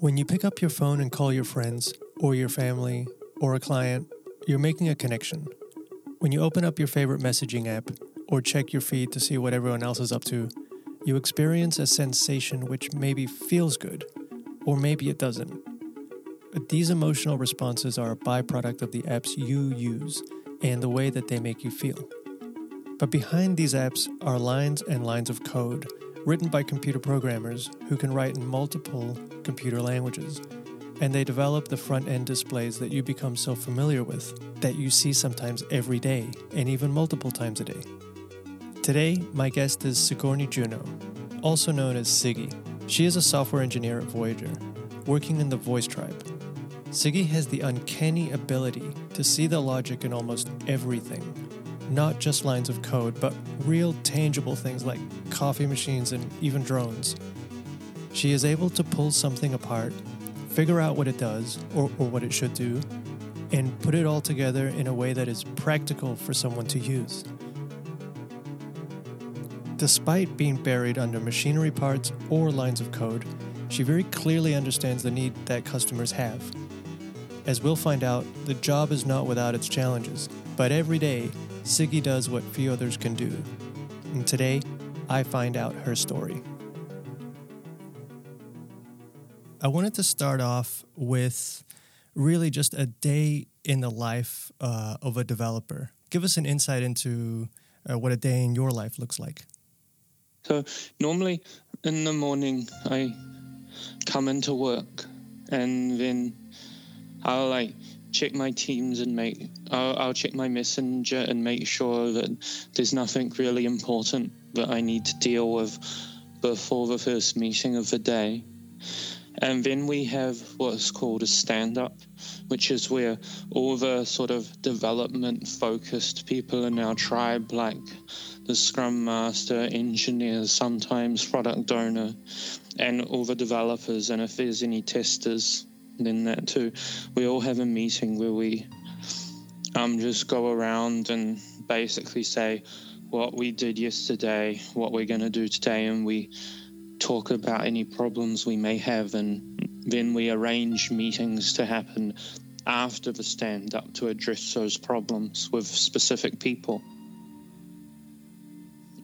When you pick up your phone and call your friends, or your family, or a client, you're making a connection. When you open up your favorite messaging app, or check your feed to see what everyone else is up to, you experience a sensation which maybe feels good, or maybe it doesn't. But these emotional responses are a byproduct of the apps you use and the way that they make you feel. But behind these apps are lines and lines of code written by computer programmers who can write in multiple computer languages. And they develop the front end displays that you become so familiar with that you see sometimes every day and even multiple times a day. Today, my guest is Sigourney Juno, also known as Siggy. She is a software engineer at Voyager, working in the Voice Tribe. Siggy has the uncanny ability to see the logic in almost everything not just lines of code, but real tangible things like coffee machines and even drones. She is able to pull something apart, figure out what it does or, or what it should do, and put it all together in a way that is practical for someone to use. Despite being buried under machinery parts or lines of code, she very clearly understands the need that customers have. As we'll find out, the job is not without its challenges, but every day Siggy does what few others can do. And today, I find out her story. I wanted to start off with really just a day in the life uh, of a developer. Give us an insight into uh, what a day in your life looks like. So, normally in the morning, I come into work and then I'll like check my teams and make I'll, I'll, check my messenger and make sure that there's nothing really important that I need to deal with before the first meeting of the day. And then we have what's called a stand up, which is where all the sort of development focused people in our tribe, like the scrum master, engineers, sometimes product owner, and all the developers, and if there's any testers, in that too. We all have a meeting where we um, just go around and basically say what we did yesterday, what we're going to do today, and we talk about any problems we may have, and then we arrange meetings to happen after the stand up to address those problems with specific people.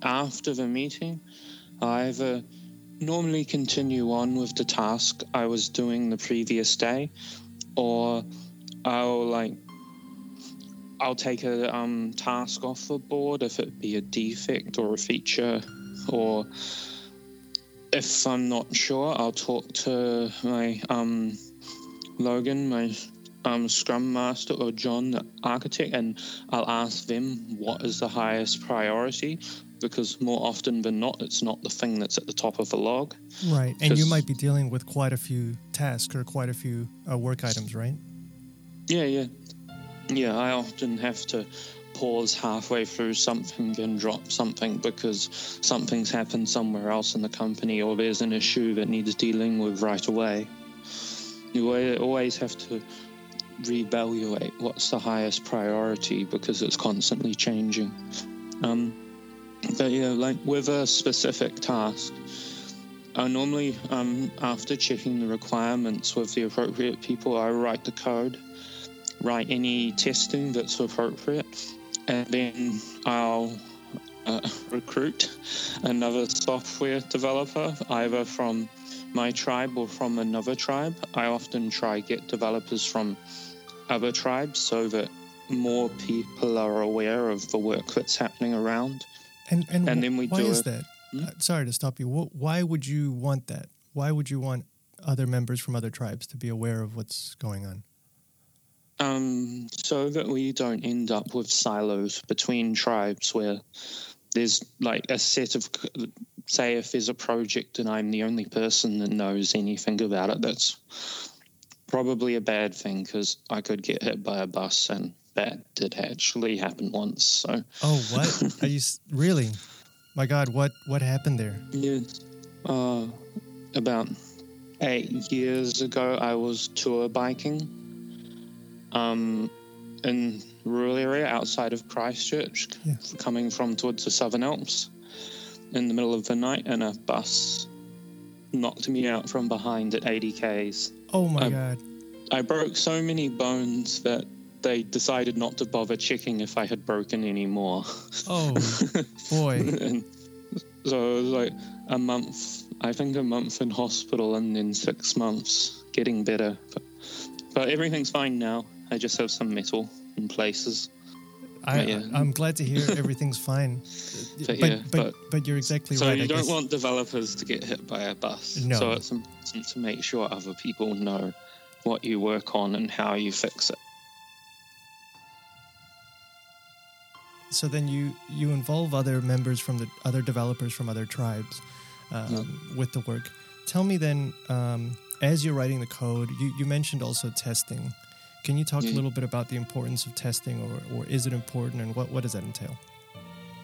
After the meeting, I either normally continue on with the task I was doing the previous day, or I'll like I'll take a um, task off the board if it be a defect or a feature, or if I'm not sure, I'll talk to my um, Logan, my um, Scrum Master, or John, the architect, and I'll ask them what is the highest priority because more often than not, it's not the thing that's at the top of the log. Right. And you might be dealing with quite a few tasks or quite a few uh, work items, right? Yeah, yeah. Yeah, I often have to pause halfway through something and drop something because something's happened somewhere else in the company or there's an issue that needs dealing with right away. You always have to reevaluate what's the highest priority because it's constantly changing. Um, but yeah, like with a specific task, I normally, um, after checking the requirements with the appropriate people, I write the code, write any testing that's appropriate, and then I'll uh, recruit another software developer, either from my tribe or from another tribe. I often try get developers from other tribes so that more people are aware of the work that's happening around. And and, and then we why do is that? Hmm? Uh, sorry to stop you. Why would you want that? Why would you want other members from other tribes to be aware of what's going on? Um, so that we don't end up with silos between tribes where there's like a set of say if there's a project and I'm the only person that knows anything about it, that's probably a bad thing because I could get hit by a bus and that did actually happen once. So. Oh, what? Are you really? My God, what what happened there? Yes. Uh, about eight years ago, I was tour biking. Um, in rural area outside of Christchurch, yeah. coming from towards the Southern Alps, in the middle of the night, and a bus knocked me out from behind at 80 Ks. Oh my Um, god. I broke so many bones that they decided not to bother checking if I had broken any more. Oh boy. so it was like a month, I think a month in hospital and then six months getting better. But, but everything's fine now. I just have some metal in places. I, yeah. I'm glad to hear everything's fine. But but, yeah, but, but- but you're exactly So right. you I don't guess. want developers to get hit by a bus. No. So it's important to make sure other people know what you work on and how you fix it. So then you you involve other members from the other developers from other tribes um, with the work. Tell me then, um, as you're writing the code, you, you mentioned also testing. Can you talk a little bit about the importance of testing, or, or is it important, and what, what does that entail?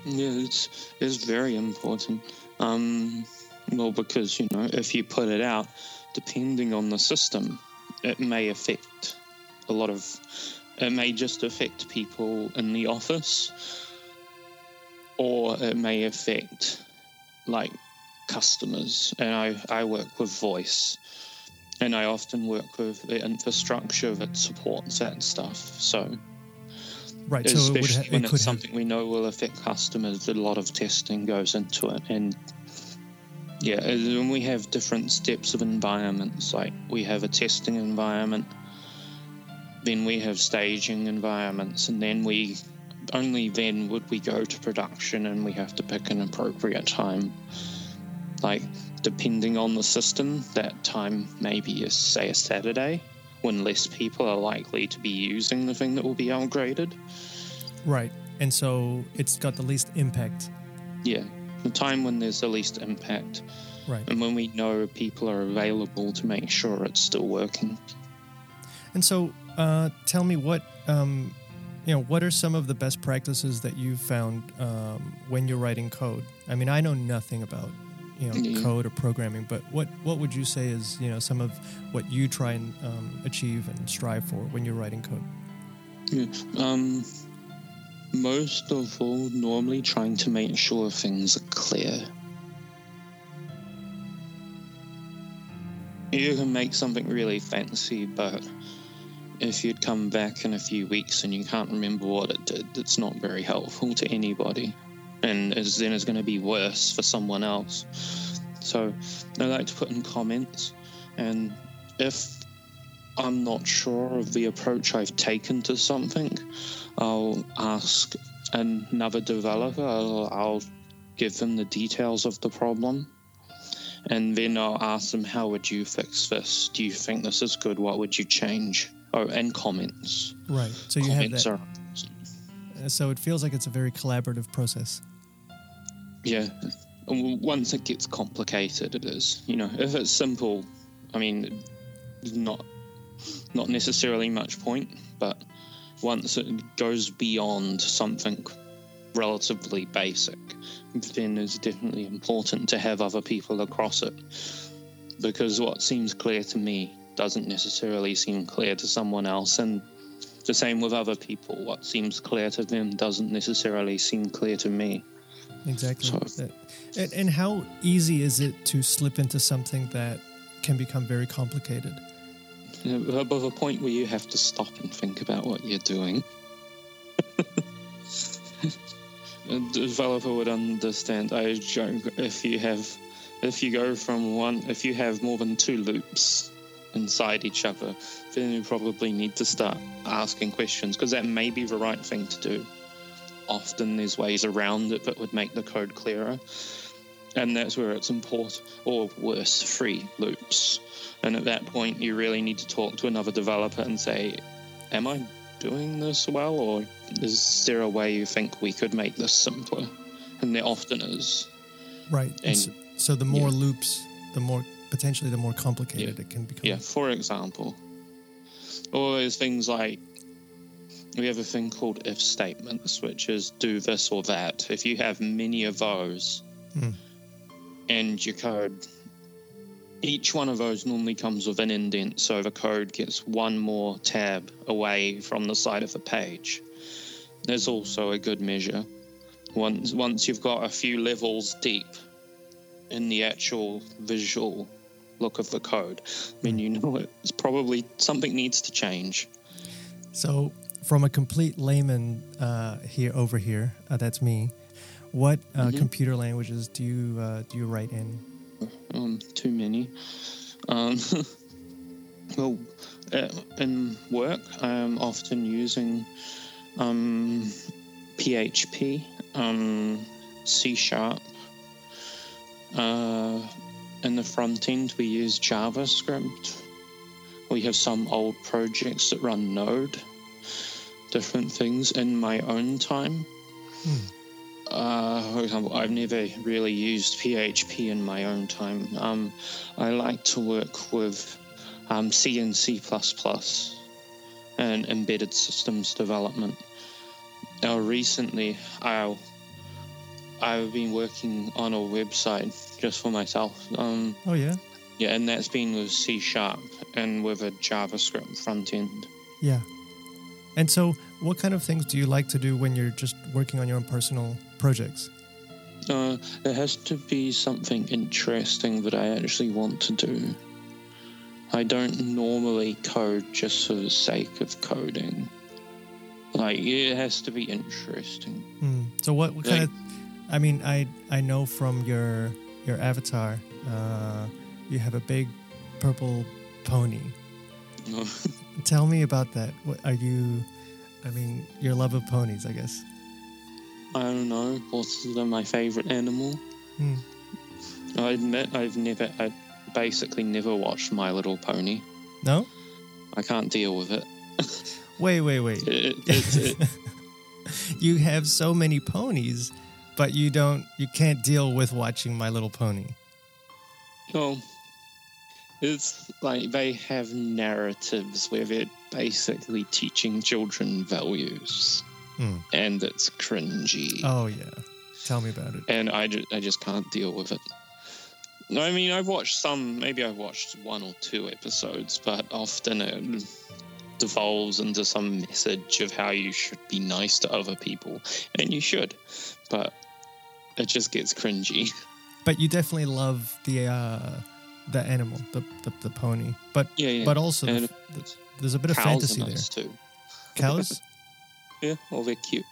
Yeah, it's it's very important. Um, well, because you know, if you put it out, depending on the system, it may affect a lot of. It may just affect people in the office, or it may affect like customers. And I I work with voice, and I often work with the infrastructure that supports that stuff. So Right. So it especially ha- when it could it's something we know will affect customers. A lot of testing goes into it, and yeah, and when we have different steps of environments, like we have a testing environment, then we have staging environments, and then we only then would we go to production, and we have to pick an appropriate time. Like depending on the system, that time maybe is say a Saturday when less people are likely to be using the thing that will be upgraded. right, and so it's got the least impact. Yeah, the time when there's the least impact, Right. and when we know people are available to make sure it's still working. And so, uh, tell me what um, you know. What are some of the best practices that you've found um, when you're writing code? I mean, I know nothing about you know Yeah. code or programming, but what what would you say is you know some of what you try and um, achieve and strive for when you're writing code? Yeah. Um, most of all, normally trying to make sure things are clear. You can make something really fancy, but if you'd come back in a few weeks and you can't remember what it did, it's not very helpful to anybody. And then it's going to be worse for someone else. So I like to put in comments, and if I'm not sure of the approach I've taken to something, I'll ask another developer. I'll, I'll give them the details of the problem, and then I'll ask them, "How would you fix this? Do you think this is good? What would you change?" Oh, and comments. Right. So you have that. are Uh, So it feels like it's a very collaborative process. yeah. And Once it gets complicated, it is. You know, if it's simple, I mean, not not necessarily much point, but once it goes beyond something relatively basic, then it's definitely important to have other people across it. Because what seems clear to me doesn't necessarily seem clear to someone else, and the same with other people. What seems clear to them doesn't necessarily seem clear to me. Exactly. So- uh, and, and how easy is it to slip into something that can become very complicated? Uh, above a point where you have to stop and think about what you're doing. a developer would understand. I joke if you have, if you go from one, if you have more than two loops inside each other, then you probably need to start asking questions because that may be the right thing to do. Often there's ways around it that would make the code clearer. And that's where it's important, or worse, free loops. And at that point, you really need to talk to another developer and say, Am I doing this well, or is there a way you think we could make this simpler? And there often is. Right. And And- so, so the more yeah. loops, the more potentially the more complicated it can become. Yeah, for example. Or there's things like we have a thing called if statements, which is do this or that. If you have many of those Hmm. and your code, each one of those normally comes with an indent, so the code gets one more tab away from the side of the page. There's also a good measure. Once once you've got a few levels deep in the actual visual look of the code, then you know it's probably something needs to change. So, from a complete layman uh, here over here, uh, that's me. What uh, Mhm. computer languages do you uh, do you write in? Um, too many. Um, well, uh, in work, I'm often using um, PHP, um, C Sharp. In the front end, we use JavaScript. We have some old projects that run Node, different things in my own time. Uh, for example, I've never really used PHP in my own time. Um, I like to work with um, C and C++ and embedded systems development. Now, recently, I I've been working on a website just for myself. Um, Oh yeah, yeah, and that's been with C Sharp and with a JavaScript front end. yeah. And so, what kind of things do you like to do when you're just working on your own personal projects? Uh, there has to be something interesting that I actually want to do. I don't normally code just for the sake of coding. Like it has to be interesting. Hmm. So, what, what kind Like- of? I mean, I I know from your your avatar, uh, you have a big purple pony. Tell me about that. What are you? I mean, your love of ponies, I guess. I don't know. Horses are my favorite animal. Hmm. I admit I've never, I basically never watched My Little Pony. No. I can't deal with it. Wait, wait, wait. it, it, it you have so many ponies, but you don't. You can't deal with watching My Little Pony. Well, it's like they have narratives where they're basically teaching children values, Hmm. and it's cringy. Oh yeah. Tell me about it. And I, ju- I just can't deal with it. No, I mean, I've watched some, maybe I've watched one or two episodes, but often it devolves into some message of how you should be nice to other people, and you should, but it just gets cringy. But you definitely love the uh, the animal, the, the the pony. But Yeah, yeah. but also the, the, there's a bit of fantasy are there. too. Cows. Yeah, well, they're cute.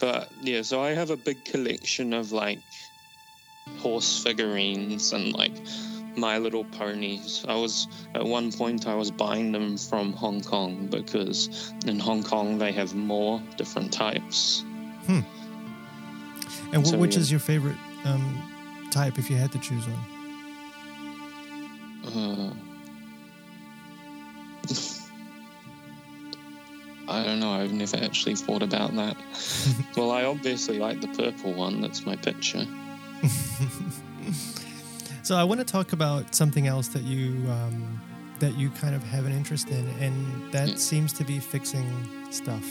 But yeah, so I have a big collection of like horse figurines and like My Little Ponies. I was at one point I was buying them from Hong Kong because in Hong Kong they have more different types. And So, which yeah. is your favorite um, type if you had to choose one? Uh, I don't know. I've never actually thought about that. well, I obviously like the purple one. That's my picture. So I want to talk about something else that you um, that you kind of have an interest in, and that Yeah. seems to be fixing stuff.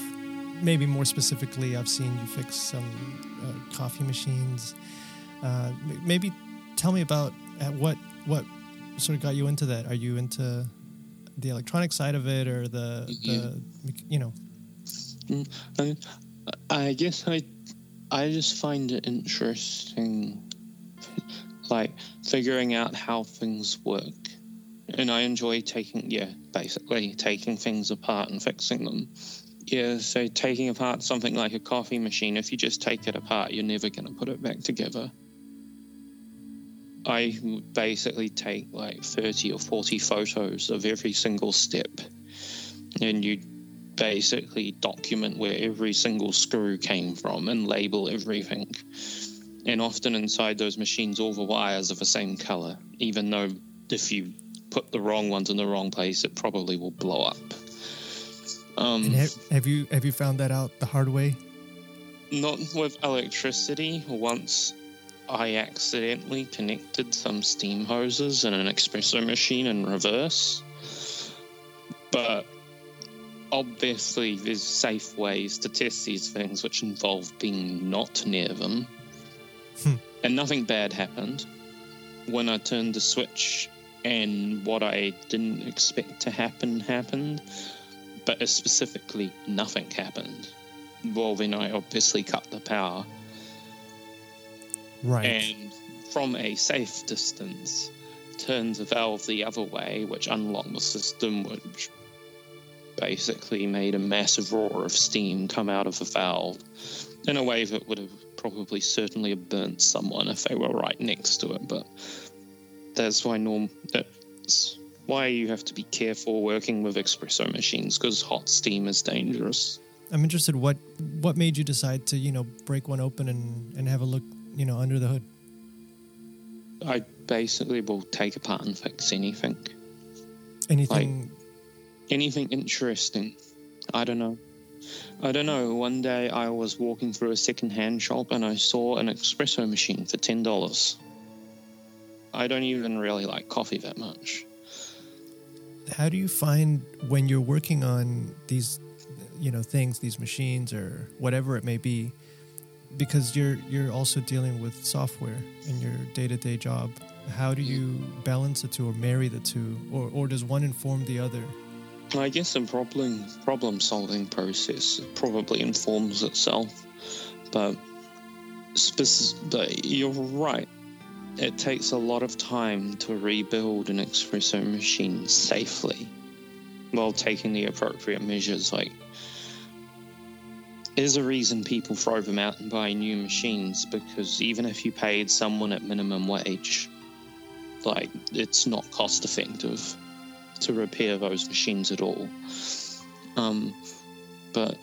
Maybe more specifically, I've seen you fix some uh, coffee machines. Uh, m- maybe tell me about uh, what what sort of got you into that. Are you into the electronic side of it, or the, the you know? I, I guess I, I just find it interesting, like figuring out how things work, and I enjoy taking, yeah, basically taking things apart and fixing them. Yeah, so taking apart something like a coffee machine, if you just take it apart, you're never going to put it back together. I basically take like 30 or 40 photos of every single step, and you basically document where every single screw came from and label everything. And often inside those machines, all the wires are the same color, even though if you put the wrong ones in the wrong place, it probably will blow up. Um, And have, have you have you found that out the hard way? not with electricity. Once I accidentally connected some steam hoses and an espresso machine in reverse. But obviously, there's safe ways to test these things, which involve being not near them. Hmm. And nothing bad happened. When I turned the switch, and what I didn't expect to happen happened, but specifically, nothing happened well, then I obviously cut the power. Right. And from a safe distance, turned the valve the other way, which unlocked the system, which basically made a massive roar of steam come out of the valve in a way that would have probably certainly burnt someone if they were right next to it. But that's why norm why you have to be careful working with espresso machines because hot steam is dangerous. I'm interested what what made you decide to you know break one open and and have a look you know under the hood. I basically will take apart and fix anything. Anything. Like, anything interesting. I don't know. I don't know. One day I was walking through a second-hand shop and I saw an espresso machine for ten dollars. I don't even really like coffee that much. How do you find when you're working on these, you know, things, these machines or whatever it may be, because you're you're also dealing with software in your day-to-day job. How do you balance the two or marry the two, or or does one inform the other? I guess the problem problem solving process probably informs itself, but spec- but you're right. It takes a lot of time to rebuild an espresso machine safely, while taking the appropriate measures. Like, there's a reason people throw them out and buy new machines because even if you paid someone at minimum wage, like it's not cost effective to repair those machines at all. Um, but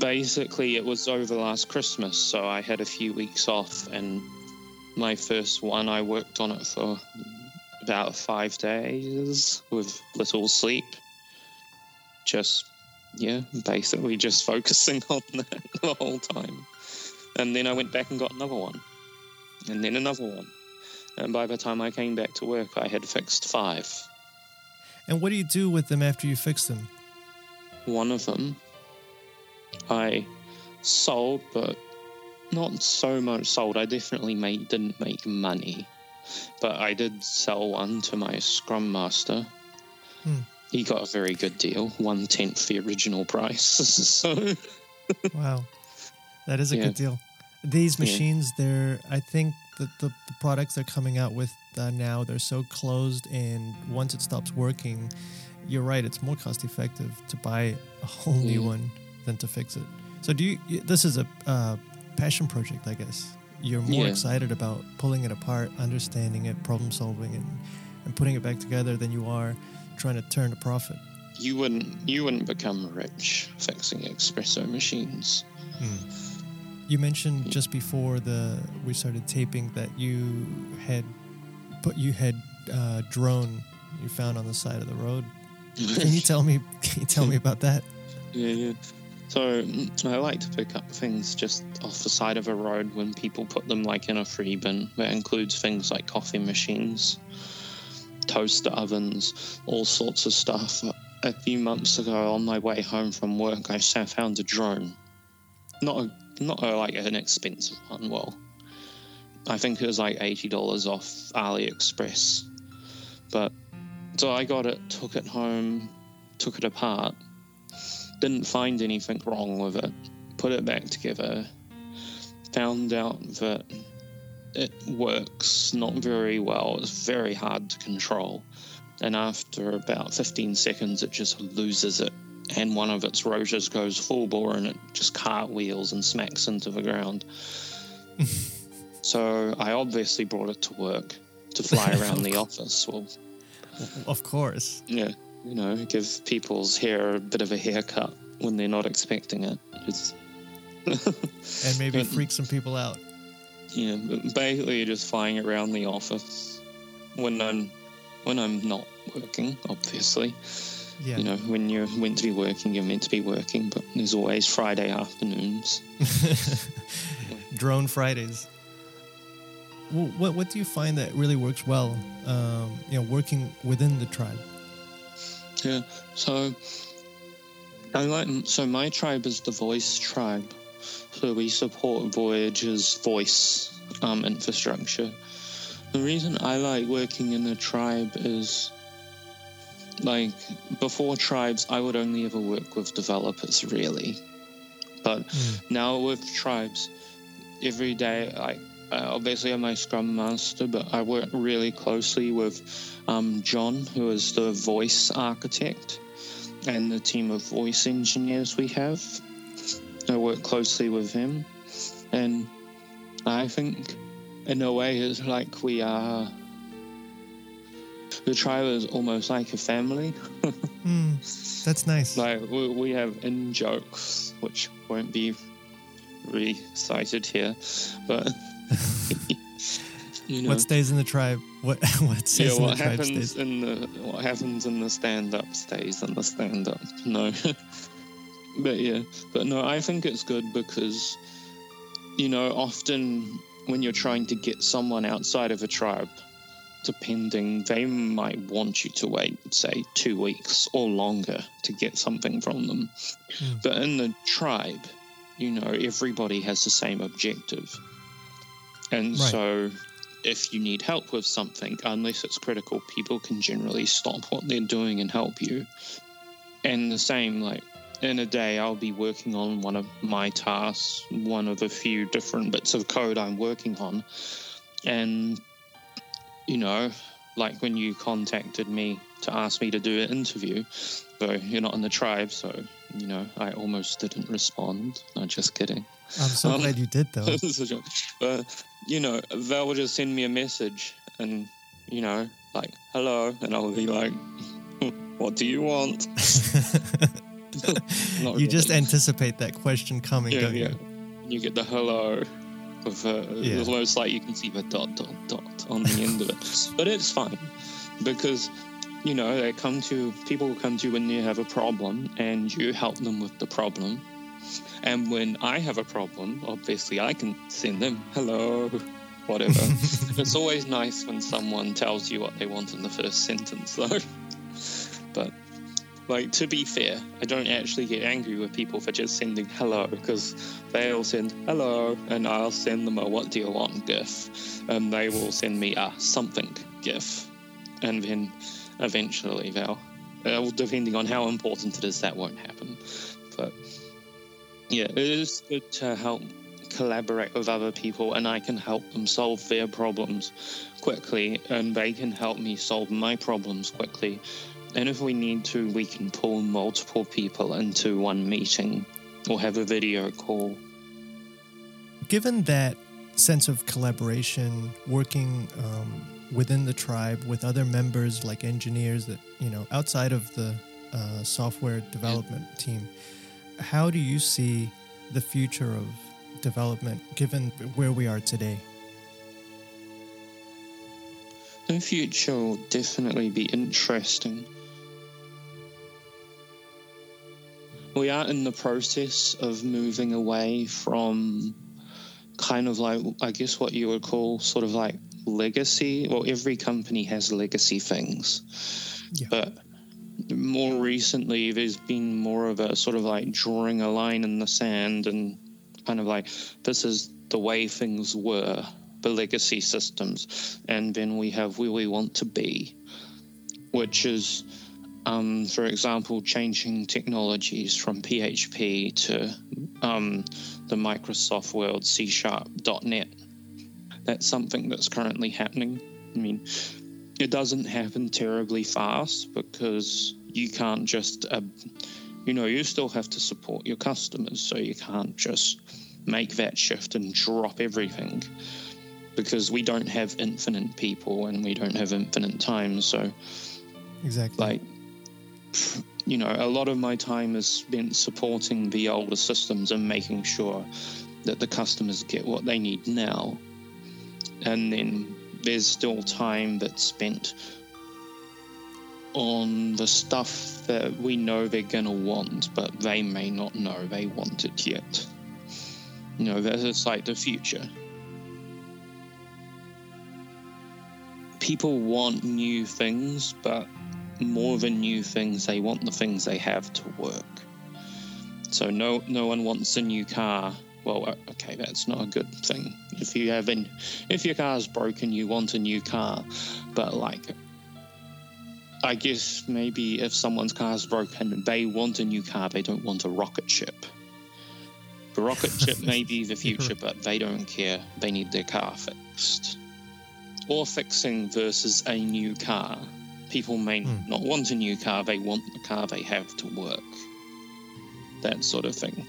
basically, it was over last Christmas, so I had a few weeks off, and my first one, I worked on it for about five days with little sleep. Just, yeah, basically just focusing on that the whole time. And then I went back and got another one, and then another one. And by the time I came back to work, I had fixed five. And what do you do with them after you fix them? One of them I sold, but not so much sold. I definitely made, didn't make money, but I did sell one to my Scrum Master. Hmm. He got a very good deal, one tenth the original price. so, Wow, that is a Yeah. good deal. These Yeah. machines, they're I think the, the the products they're coming out with uh, now they're so closed, and once it stops working, you're right. It's more cost effective to buy a whole new one than to fix it. So do you? This is a uh, passion project, I guess. You're more Yeah. excited about pulling it apart, understanding it, problem solving, and and putting it back together than you are trying to turn a profit. you wouldn't you wouldn't become rich fixing espresso machines. You mentioned just before the we started taping that you had put you had uh, drone you found on the side of the road. Can you tell me? Can you tell me about that? Yeah, yeah. So I like to pick up things just off the side of a road when people put them like in a free bin. That includes things like coffee machines, toaster ovens, all sorts of stuff. A few months ago, on my way home from work, I found a drone. Not a not a, like an expensive one. Well, I think it was like eighty dollars off AliExpress. But so I got it, took it home, took it apart didn't find anything wrong with it. Put it back together. Found out that it works not very well. It's very hard to control. And after about 15 seconds, it just loses it. And one of its rotors goes full bore and it just cartwheels and smacks into the ground. so I obviously brought it to work to fly around the office. Well, Of course. yeah, you know, give people's hair a bit of a haircut when they're not expecting it. It's, And maybe But- freak some people out. yeah, basically just flying around the office when I'm when I'm not working. Obviously, Yeah. you know, when you're meant to be working, you're meant to be working. But there's always Friday afternoons. Drone Fridays. Well, what what do you find that really works well? Um, you know, working within the tribe. Yeah. So I like so my tribe is the voice tribe. So we support Voyager's voice um, infrastructure. The reason I like working in a tribe is like before tribes I would only ever work with developers really. But Mm. now with tribes every day like uh, obviously I'm my Scrum Master, but I work really closely with um, John, who is the voice architect, and the team of voice engineers we have. I work closely with him, and I think, in a way, it's like we are. The tribe is almost like a family. mm, that's nice. Like we, we have in jokes, which won't be recited here, but you know, what stays in the tribe? What what stays yeah, in what the tribe happens stays? in the what happens in the stand up stays in the stand up. No, but yeah, but no, I think it's good because you know often when you're trying to get someone outside of a tribe, depending, they might want you to wait, say, two weeks or longer to get something from them. Mm. But in the tribe, you know, everybody has the same objective. And right. so if you need help with something, unless it's critical, people can generally stop what they're doing and help you. And the same, like in a day, I'll be working on one of my tasks, one of a few different bits of code I'm working on. And, you know, like when you contacted me to ask me to do an interview, though you're not in the tribe, so you know I almost didn't respond. No, just kidding. I'm so um, glad you did though. but you know, Val will just send me a message and you know, like hello, and I'll be like, what do you want? you really. just anticipate that question coming, yeah, don't yeah. you? You get the hello. With, uh, yeah. almost like you can see the dot dot dot on the end of it, but it's fine because you know, they come to people come to you when they have a problem and you help them with the problem. And when I have a problem, obviously I can send them hello, whatever. it's always nice when someone tells you what they want in the first sentence, though. but like to be fair, I don't actually get angry with people for just sending hello because they'll send hello and I'll send them a what do you want gif and they will send me a something gif and then eventually, Val. Uh, depending on how important it is, that won't happen. But yeah, it is good to help collaborate with other people, and I can help them solve their problems quickly, and they can help me solve my problems quickly. And if we need to, we can pull multiple people into one meeting or have a video call. Given that sense of collaboration, working um, within the tribe with other members like engineers that you know outside of the uh, software development yeah. team. How do you see the future of development given where we are today? The future will definitely be interesting. We are in the process of moving away from kind of like i guess what you would call sort of like legacy. Well, every company has legacy things, yeah. but more recently, there's been more of a sort of like drawing a line in the sand and kind of like this is the way things were, the legacy systems, and then we have where we want to be, which is. Um, for example, changing technologies from PHP to um, the Microsoft world, C Sharp, .NET, that's something that's currently happening. I mean, it doesn't happen terribly fast because you can't just, uh, you know, you still have to support your customers, so you can't just make that shift and drop everything because we don't have infinite people and we don't have infinite time. So, exactly, like, you know, a lot of my time is spent supporting the older systems and making sure that the customers get what they need now and then there's still time that's spent on the stuff that we know they're gonna want, but they may not know they want it yet. You know, that's like the future. People want new things, but more than new things, they want the things they have to work. So no, no one wants a new car well, uh, okay, that's not a good thing. If you have an, if your car's broken, you want a new car, but like, I guess maybe if someone's car's broken, they want a new car, they don't want a rocket ship. The rocket ship may be the future, but they don't care. They need their car fixed. Or fixing versus a new car. People may Hmm. not want a new car, they want the car they have to work. That sort of thing.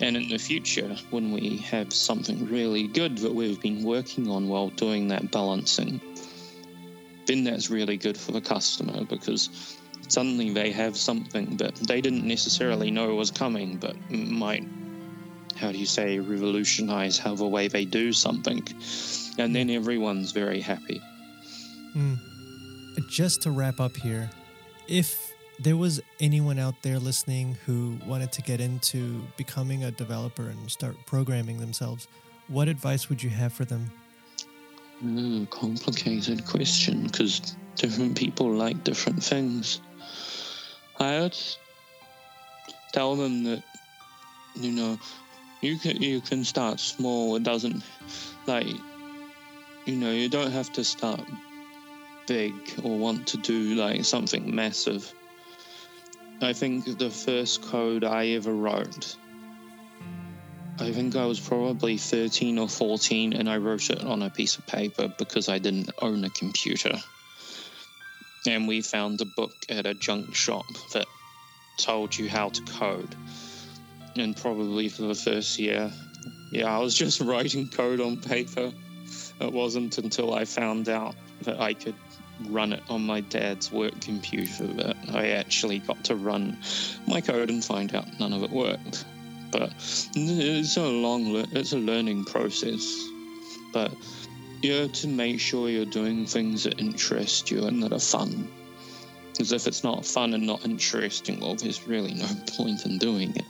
And in the future, when we have something really good that we've been working on while doing that balancing, then that's really good for the customer because suddenly they have something that they didn't necessarily know was coming, but might, how do you say, revolutionize how the way they do something. And then everyone's very happy. Mm. Just to wrap up here, if there was anyone out there listening who wanted to get into becoming a developer and start programming themselves, what advice would you have for them? Ooh, complicated question because different people like different things. I would tell them that you know you can you can start small. It doesn't like you know you don't have to start big or want to do like something massive. I think the first code I ever wrote I think I was probably 13 or 14 and I wrote it on a piece of paper because I didn't own a computer. And we found a book at a junk shop that told you how to code. And probably for the first year, yeah, I was just writing code on paper. It wasn't until I found out that I could run it on my dad's work computer that I actually got to run my code and find out none of it worked. But it's a long le- it's a learning process. But you have to make sure you're doing things that interest you and that are fun. Because if it's not fun and not interesting well there's really no point in doing it.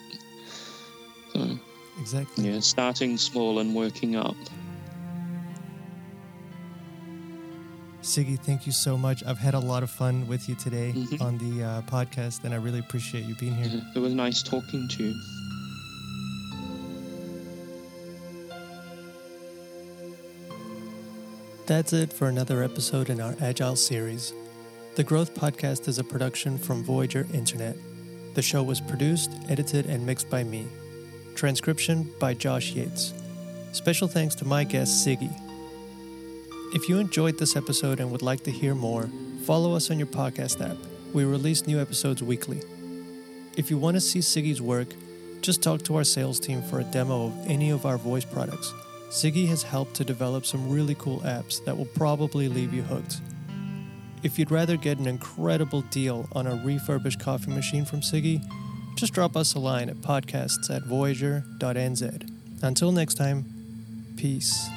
So Exactly. yeah starting small and working up Siggy, thank you so much. I've had a lot of fun with you today Mhm. on the uh, podcast, and I really appreciate you being here. it was nice talking to you That's it for another episode in our Agile series. The Growth Podcast is a production from Voyager Internet. The show was produced, edited, and mixed by me. Transcription by Josh Yates. Special thanks to my guest, Siggy. If you enjoyed this episode and would like to hear more, follow us on your podcast app. We release new episodes weekly. If you want to see Siggy's work, just talk to our sales team for a demo of any of our voice products. Siggy has helped to develop some really cool apps that will probably leave you hooked. If you'd rather get an incredible deal on a refurbished coffee machine from Siggy, just drop us a line at podcasts at voyager.nz. Until next time, peace.